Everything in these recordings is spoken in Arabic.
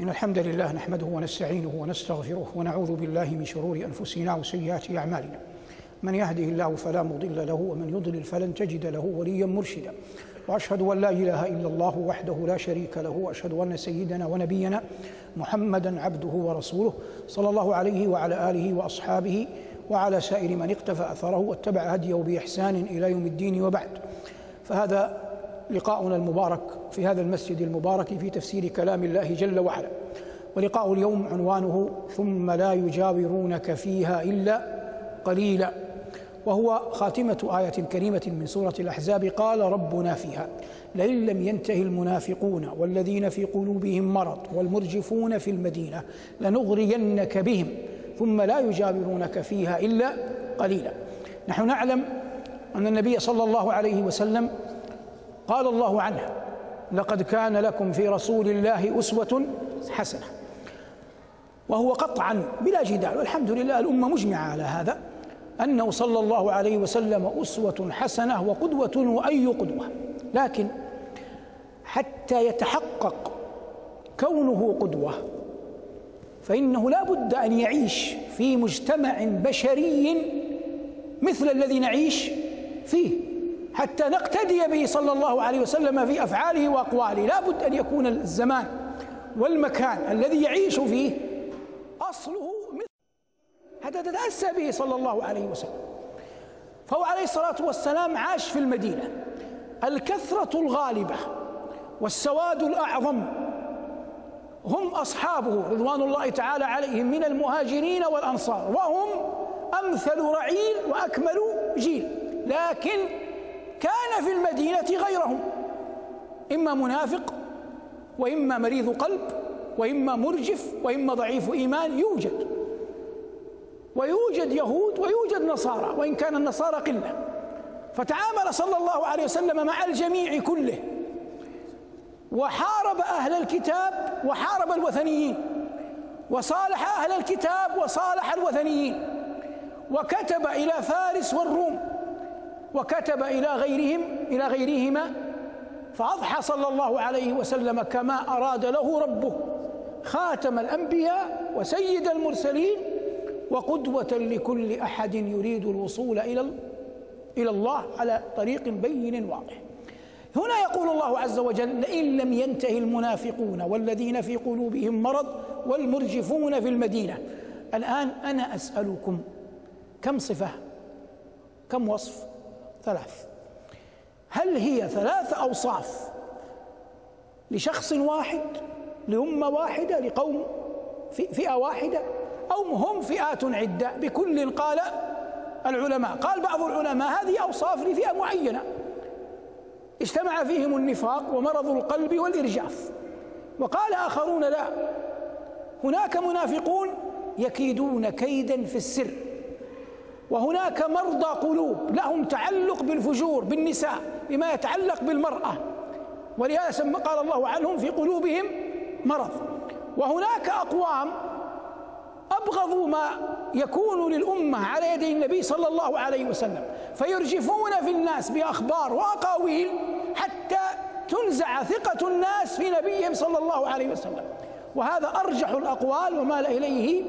إن الحمد لله نحمده ونستعينه ونستغفره ونعوذ بالله من شرور أنفسنا وسيئات أعمالنا. من يهده الله فلا مضل له ومن يضلل فلن تجد له وليا مرشدا. وأشهد أن لا إله إلا الله وحده لا شريك له وأشهد أن سيدنا ونبينا محمدا عبده ورسوله صلى الله عليه وعلى آله وأصحابه وعلى سائر من اقتفى أثره واتبع هديه بإحسان إلى يوم الدين وبعد. فهذا لقاؤنا المبارك في هذا المسجد المبارك في تفسير كلام الله جل وعلا. ولقاء اليوم عنوانه ثم لا يجاورونك فيها إلا قليلا. وهو خاتمة آية كريمة من سورة الأحزاب قال ربنا فيها لئن لم ينتهي المنافقون والذين في قلوبهم مرض والمرجفون في المدينة لنغرينك بهم ثم لا يجاورونك فيها إلا قليلا. نحن نعلم أن النبي صلى الله عليه وسلم قال الله عنه لقد كان لكم في رسول الله أسوة حسنة. وهو قطعا بلا جدال والحمد لله الأمة مجمعة على هذا أنه صلى الله عليه وسلم أسوة حسنة وقدوة وأي قدوة. لكن حتى يتحقق كونه قدوة فإنه لا بد أن يعيش في مجتمع بشري مثل الذي نعيش فيه. حتى نقتدي به صلى الله عليه وسلم في أفعاله وأقواله. لا بد أن يكون الزمان والمكان الذي يعيش فيه أصله هذا تتأسى به صلى الله عليه وسلم. فهو عليه الصلاة والسلام عاش في المدينة. الكثرة الغالبة والسواد الأعظم هم أصحابه رضوان الله تعالى عليهم من المهاجرين والأنصار وهم أمثل رعيل وأكمل جيل. لكن كان في المدينة غيرهم إما منافق وإما مريض قلب وإما مرجف وإما ضعيف إيمان يوجد. ويوجد يهود ويوجد نصارى وإن كان النصارى قلة. فتعامل صلى الله عليه وسلم مع الجميع كله. وحارب أهل الكتاب وحارب الوثنيين. وصالح أهل الكتاب وصالح الوثنيين. وكتب إلى فارس والروم. وكتب إلى غيرهم إلى غيرهما فأضحى صلى الله عليه وسلم كما أراد له ربه خاتم الأنبياء وسيد المرسلين وقدوة لكل أحد يريد الوصول إلى إلى الله على طريق بين واضح. هنا يقول الله عز وجل: لئن لم ينتهي المنافقون والذين في قلوبهم مرض والمرجفون في المدينة. الآن أنا أسألكم كم صفة؟ كم وصف؟ ثلاث. هل هي ثلاث أوصاف لشخص واحد لأمة واحدة لقوم فئة واحدة أو هم فئات عدة؟ بكل قال العلماء. قال بعض العلماء هذه أوصاف لفئة معينة. اجتمع فيهم النفاق ومرض القلب والإرجاف. وقال آخرون لا. هناك منافقون يكيدون كيدا في السر. وهناك مرضى قلوب لهم تعلق بالفجور بالنساء بما يتعلق بالمرأة. ولهذا قال الله عنهم في قلوبهم مرض. وهناك أقوام أبغضوا ما يكون للأمة على يدي النبي صلى الله عليه وسلم فيرجفون في الناس بأخبار وأقاويل حتى تنزع ثقة الناس في نبيهم صلى الله عليه وسلم. وهذا أرجح الأقوال ومال إليه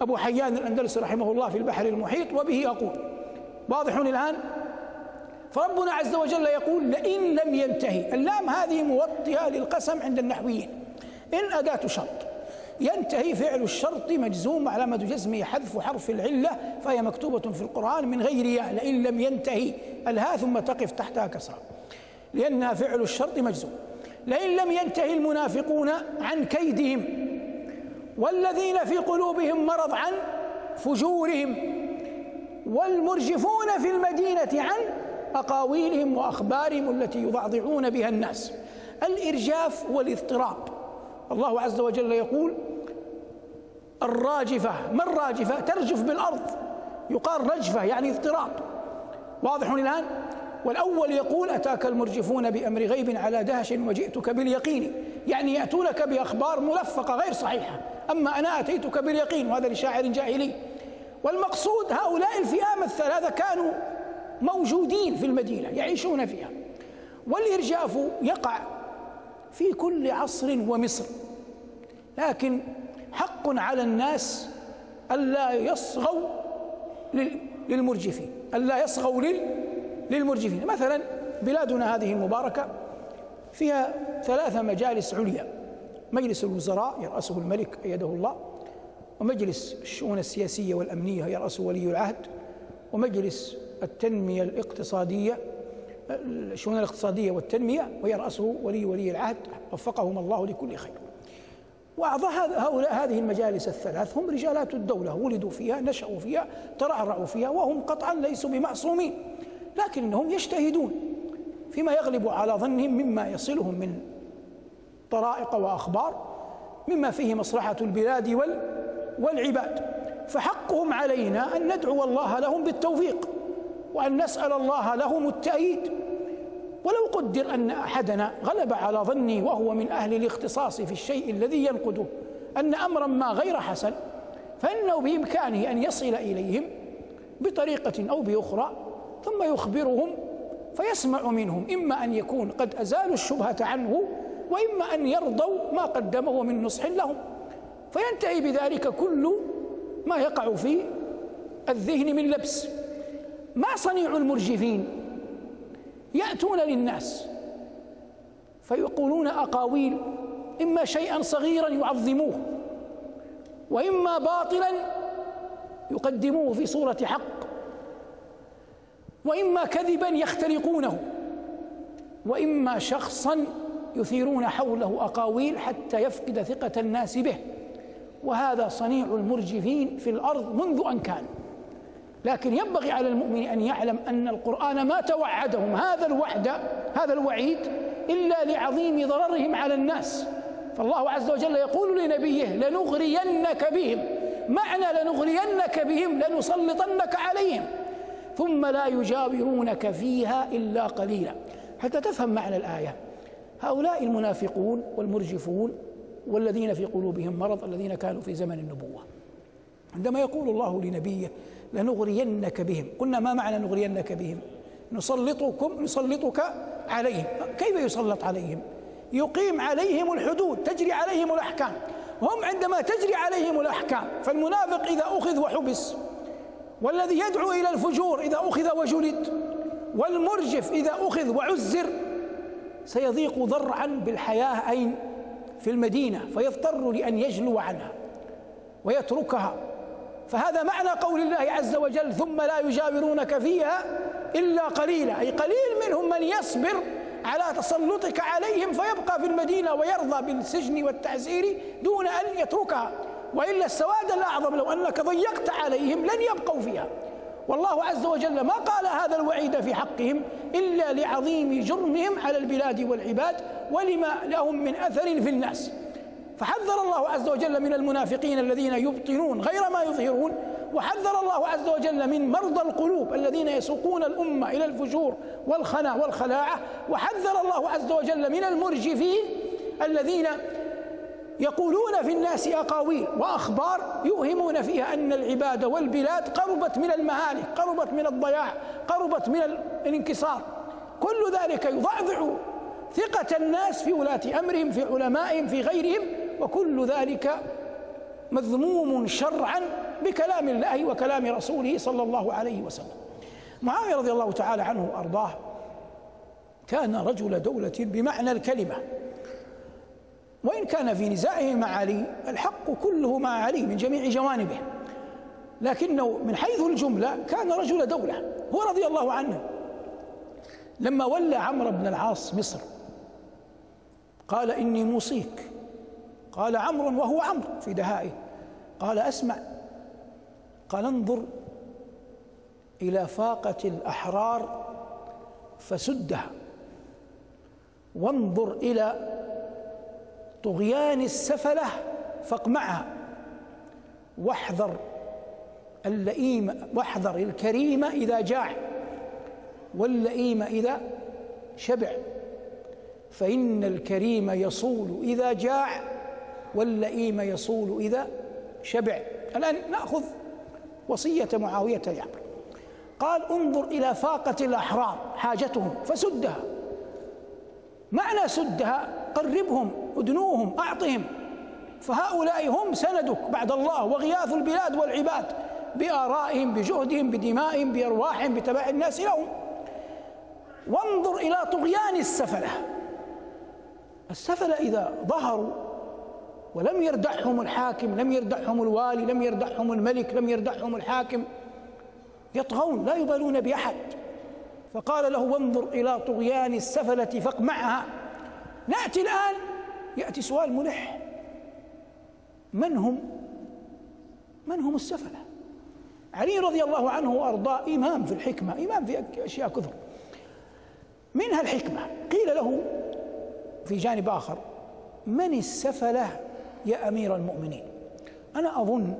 أبو حيان الأندلسي رحمه الله في البحر المحيط وبه أقول. واضح الآن؟ فربنا عز وجل يقول لئن لم ينتهي. اللام هذه موطئة للقسم عند النحويين. إن أداة شرط. ينتهي فعل الشرط مجزوم علامة جزمه حذف حرف العلة فهي مكتوبة في القرآن من غير ياء. لئن لم ينتهي. الها ثم تقف تحتها كسرة لأنها فعل الشرط مجزوم. لئن لم ينتهي المنافقون عن كيدهم. والذين في قلوبهم مرض عن فجورهم والمرجفون في المدينة عن أقاويلهم وأخبارهم التي يضعضعون بها الناس. الإرجاف والاضطراب. الله عز وجل يقول الراجفة. ما الراجفة؟ ترجف بالأرض. يقال رجفة يعني اضطراب. واضح الآن؟ والأول يقول أتاك المرجفون بأمر غيب على دهش وجئتك باليقين. يعني يأتونك بأخبار ملفقة غير صحيحة. أما أنا أتيتك باليقين وهذا لشاعر جاهلي. والمقصود هؤلاء الفئام الثلاثة كانوا موجودين في المدينة يعيشون فيها. والإرجاف يقع في كل عصر ومصر. لكن حق على الناس ألا يصغوا للمرجفين ألا يصغوا للمرجفين. مثلا بلادنا هذه المباركة فيها ثلاثة مجالس عليا. مجلس الوزراء يرأسه الملك أيده الله ومجلس الشؤون السياسية والأمنية يرأسه ولي العهد ومجلس التنمية الاقتصادية الشؤون الاقتصادية والتنمية ويرأسه ولي ولي العهد وفقهم الله لكل خير. وأعضاء هؤلاء هذه المجالس الثلاث هم رجالات الدولة ولدوا فيها نشأوا فيها ترعرعوا فيها وهم قطعا ليسوا بمعصومين لكنهم يجتهدون فيما يغلب على ظنهم مما يصلهم من طرائق وأخبار مما فيه مصلحة البلاد والعباد. فحقهم علينا أن ندعو الله لهم بالتوفيق وأن نسأل الله لهم التأييد. ولو قدر أن أحدنا غلب على ظني وهو من أهل الاختصاص في الشيء الذي ينقده أن أمرا ما غير حسن فإنه بإمكانه أن يصل إليهم بطريقة أو بأخرى ثم يخبرهم فيسمع منهم. إما أن يكون قد أزالوا الشبهة عنه وإما أن يرضوا ما قدمه من نصح لهم. فينتهي بذلك كل ما يقع في الذهن من لبس. ما صنيع المرجفين؟ يأتون للناس فيقولون أقاويل. إما شيئا صغيرا يعظموه وإما باطلا يقدموه في صورة حق وإما كذبا يخترقونه وإما شخصا يثيرون حوله أقاويل حتى يفقد ثقة الناس به. وهذا صنيع المرجفين في الأرض منذ أن كان. لكن ينبغي على المؤمن أن يعلم أن القرآن ما توعدهم هذا الوعد هذا الوعيد إلا لعظيم ضررهم على الناس. فالله عز وجل يقول لنبيه لنغرينك بهم. معنى لنغرينك بهم لنسلطنك عليهم. ثم لا يجاورونك فيها إلا قليلا. حتى تفهم معنى الآية. هؤلاء المنافقون والمرجفون والذين في قلوبهم مرض الذين كانوا في زمن النبوة. عندما يقول الله لنبيه لنغرينك بهم. قلنا ما معنى نغرينك بهم؟ نسلطكم نسلطك عليهم. كيف يسلط عليهم؟ يقيم عليهم الحدود تجري عليهم الأحكام. هم عندما تجري عليهم الأحكام فالمنافق إذا أخذ وحبس والذي يدعو إلى الفجور إذا أخذ وجلد والمرجف إذا أخذ وعزر سيضيق ضرعا بالحياة أين في المدينة فيضطر لأن يجلو عنها ويتركها. فهذا معنى قول الله عز وجل ثم لا يجاورونك فيها إلا قليلا. أي قليل منهم من يصبر على تسلطك عليهم فيبقى في المدينة ويرضى بالسجن والتعزير دون أن يتركها. وإلا السواد الأعظم لو أنك ضيقت عليهم لن يبقوا فيها. والله عز وجل ما قال هذا الوعيد في حقهم إلا لعظيم جرمهم على البلاد والعباد ولما لهم من أثر في الناس. فحذر الله عز وجل من المنافقين الذين يبطنون غير ما يظهرون وحذر الله عز وجل من مرضى القلوب الذين يسوقون الأمة إلى الفجور والخنا والخلاعة وحذر الله عز وجل من المرجفين الذين يقولون في الناس أقاويل وأخبار يوهمون فيها أن العباد والبلاد قربت من المهالك قربت من الضياع قربت من الانكسار. كل ذلك يضعضع ثقة الناس في ولاة أمرهم في علمائهم في غيرهم وكل ذلك مذموم شرعا بكلام الله وكلام رسوله صلى الله عليه وسلم. معاوية رضي الله تعالى عنه وأرضاه كان رجل دولة بمعنى الكلمة وإن كان في نزاعه مع علي الحق كله مع علي من جميع جوانبه. لكنه من حيث الجملة كان رجل دولة هو رضي الله عنه. لما ولى عمرو بن العاص مصر قال إني موصيك. قال عمرو وهو عمرو في دهائه. قال أسمع. قال انظر إلى فاقة الأحرار فسدها. وانظر إلى طغيان السفلة فاقمعها. واحذر اللئيم واحذر الكريم إذا جاع واللئيم إذا شبع. فإن الكريم يصول إذا جاع واللئيم يصول إذا شبع. الآن نأخذ وصية معاوية لعمرو قال انظر إلى فاقة الأحرار حاجتهم فسدها. معنى سدها قربهم أدنوهم أعطهم. فهؤلاء هم سندك بعد الله وغياث البلاد والعباد بآرائهم بجهدهم بدمائهم بأرواحهم بتبع الناس لهم. وانظر إلى طغيان السفلة. السفلة إذا ظهروا ولم يردعهم الحاكم لم يردعهم الوالي لم يردعهم الملك لم يردعهم الحاكم يطغون لا يبالون بأحد. فقال له وانظر إلى طغيان السفلة فاقمعها. نأتي الآن. يأتي سؤال ملح. من هم؟ من هم السفلة؟ علي رضي الله عنه وأرضاه إمام في الحكمة إمام في أشياء كثر. منها الحكمة. قيل له في جانب آخر من السفلة يا أمير المؤمنين؟ أنا أظن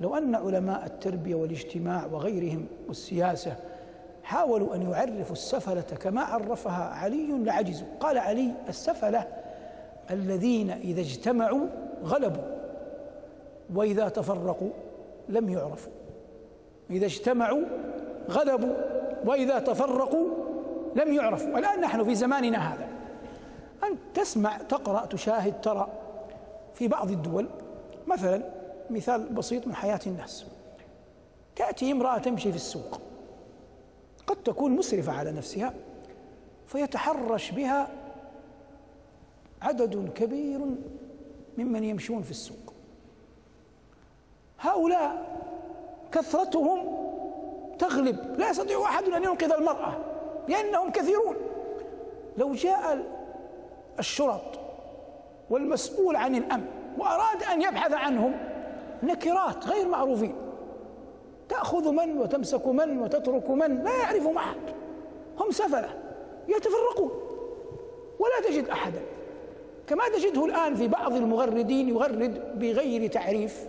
لو أن علماء التربية والاجتماع وغيرهم والسياسة حاولوا أن يعرفوا السفلة كما عرفها علي لعجزوا قال علي السفلة الذين إذا اجتمعوا غلبوا وإذا تفرقوا لم يعرفوا. إذا اجتمعوا غلبوا وإذا تفرقوا لم يعرفوا. الآن نحن في زماننا هذا. أنت تسمع تقرأ تشاهد ترى في بعض الدول مثلا مثال بسيط من حياة الناس. تأتي امرأة تمشي في السوق. قد تكون مسرفة على نفسها فيتحرش بها عدد كبير ممن يمشون في السوق. هؤلاء كثرتهم تغلب لا يستطيع أحد أن ينقذ المرأة لأنهم كثيرون. لو جاء الشرط والمسؤول عن الأمن وأراد أن يبحث عنهم نكرات غير معروفين. تأخذ من وتمسك من وتترك من لا يعرفهم أحد. هم سفلة يتفرقون. ولا تجد أحدا. كما تجده الآن في بعض المغردين يغرد بغير تعريف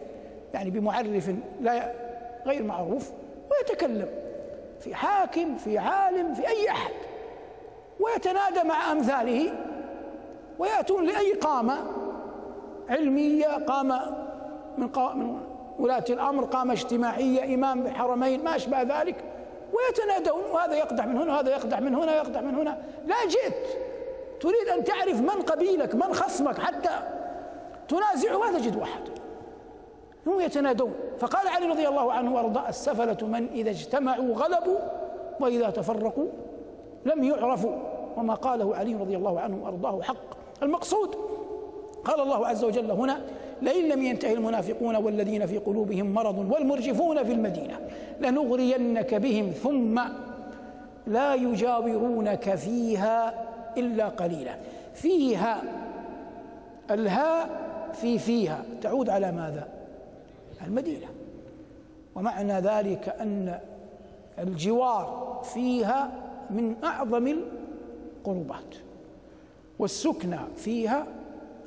يعني بمعرف لا غير معروف ويتكلم. في حاكم في عالم في أي أحد. ويتنادى مع أمثاله ويأتون لأي قامة علمية قامة من, من ولاة الأمر قامة اجتماعية إمام بالحرمين ما أشبه ذلك. ويتنادون وهذا يقدح من هنا وهذا يقدح من هنا يقدح من هنا. لا جئت. تريد أن تعرف من قبيلك من خصمك حتى تنازعه ما تجد واحد هم يتنادون. فقال علي رضي الله عنه وأرضاه السفلة من إذا اجتمعوا غلبوا وإذا تفرقوا لم يعرفوا. وما قاله علي رضي الله عنه وأرضاه حق. المقصود قال الله عز وجل هنا لئن لم ينتهي المنافقون والذين في قلوبهم مرض والمرجفون في المدينة لنغرينك بهم ثم لا يجاورونك فيها إلا قليلا. فيها الهاء في فيها. تعود على ماذا؟ المدينة. ومعنى ذلك أن الجوار فيها من أعظم القربات. والسكنى فيها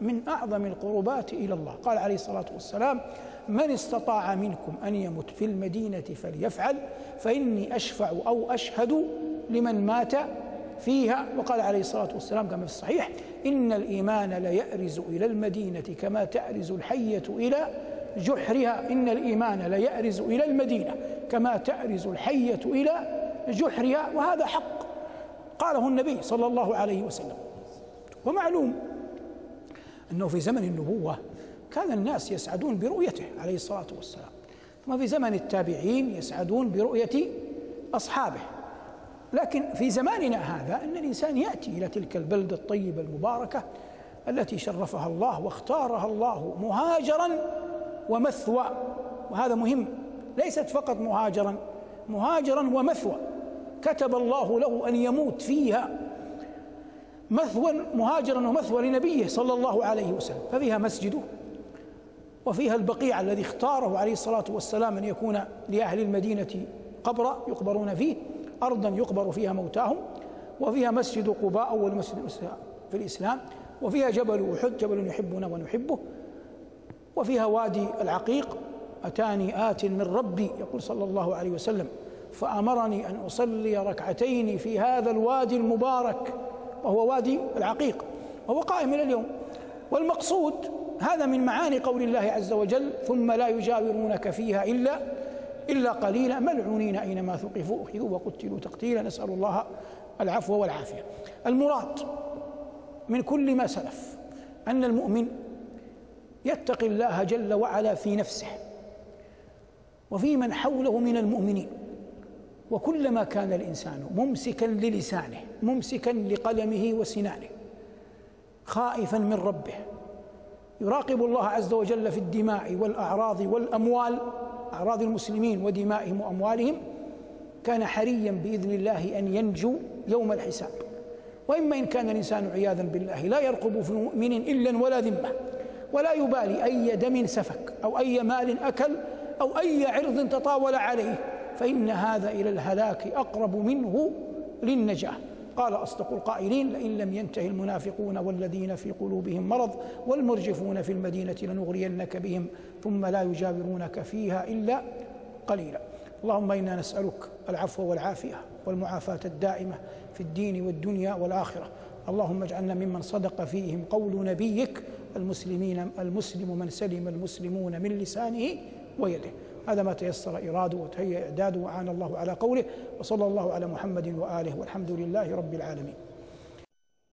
من أعظم القربات إلى الله. قال عليه الصلاة والسلام من استطاع منكم أن يمت في المدينة فليفعل فإني أشفع أو أشهد لمن مات فيها. وقال عليه الصلاة والسلام كما في الصحيح إن الإيمان ليأرز إلى المدينة كما تأرز الحية إلى جحرها. إن الإيمان ليأرز إلى المدينة كما تأرز الحية إلى جحرها. وهذا حق. قاله النبي صلى الله عليه وسلم. ومعلوم أنه في زمن النبوة كان الناس يسعدون برؤيته عليه الصلاة والسلام. ثم في زمن التابعين يسعدون برؤية أصحابه. لكن في زماننا هذا أن الإنسان يأتي إلى تلك البلدة الطيبة المباركة التي شرفها الله واختارها الله مهاجرا ومثوى. وهذا مهم. ليست فقط مهاجرا مهاجرا ومثوى. كتب الله له أن يموت فيها مثوى مهاجرا ومثوى لنبيه صلى الله عليه وسلم ففيها مسجده وفيها البقيع الذي اختاره عليه الصلاة والسلام أن يكون لأهل المدينة قبرا يقبرون فيه ارضا يقبر فيها موتاهم وفيها مسجد قباء أول مسجد في الإسلام وفيها جبل أحد جبل يحبنا ونحبه وفيها وادي العقيق أتاني آت من ربي يقول صلى الله عليه وسلم فأمرني أن أصلي ركعتين في هذا الوادي المبارك. وهو وادي العقيق وهو قائم إلى اليوم. والمقصود هذا من معاني قول الله عز وجل ثم لا يجاورونك فيها إلا إلا قليلا. ملعونين أينما ثقفوا. أخذوا وقتلوا تقتيلا. نسأل الله العفو والعافية. المراد من كل ما سلف أن المؤمن يتقي الله جل وعلا في نفسه وفي من حوله من المؤمنين. وكلما كان الإنسان ممسكا للسانه ممسكا لقلمه وسنانه خائفا من ربه. يراقب الله عز وجل في الدماء والأعراض والأموال أعراض المسلمين ودمائهم وأموالهم. كان حريا بإذن الله أن ينجو يوم الحساب. وإما إن كان الإنسان عياذا بالله لا يرقب في مؤمن إلا ولا ذمة ولا يبالي أي دم سفك أو أي مال أكل أو أي عرض تطاول عليه. فإن هذا إلى الهلاك أقرب منه للنجاة. قال أصدق القائلين لئن لم ينته المنافقون والذين في قلوبهم مرض والمرجفون في المدينة لنغرينك بهم ثم لا يجاورونك فيها إلا قليلا. اللهم إنا نسألك العفو والعافية والمعافاة الدائمة في الدين والدنيا والآخرة. اللهم اجعلنا ممن صدق فيهم قول نبيك المسلمين المسلم من سلم المسلمون من لسانه ويده. هذا ما تيسر إراده وتهيأ إعداده وعان الله على قوله وصلى الله على محمد وآله والحمد لله رب العالمين.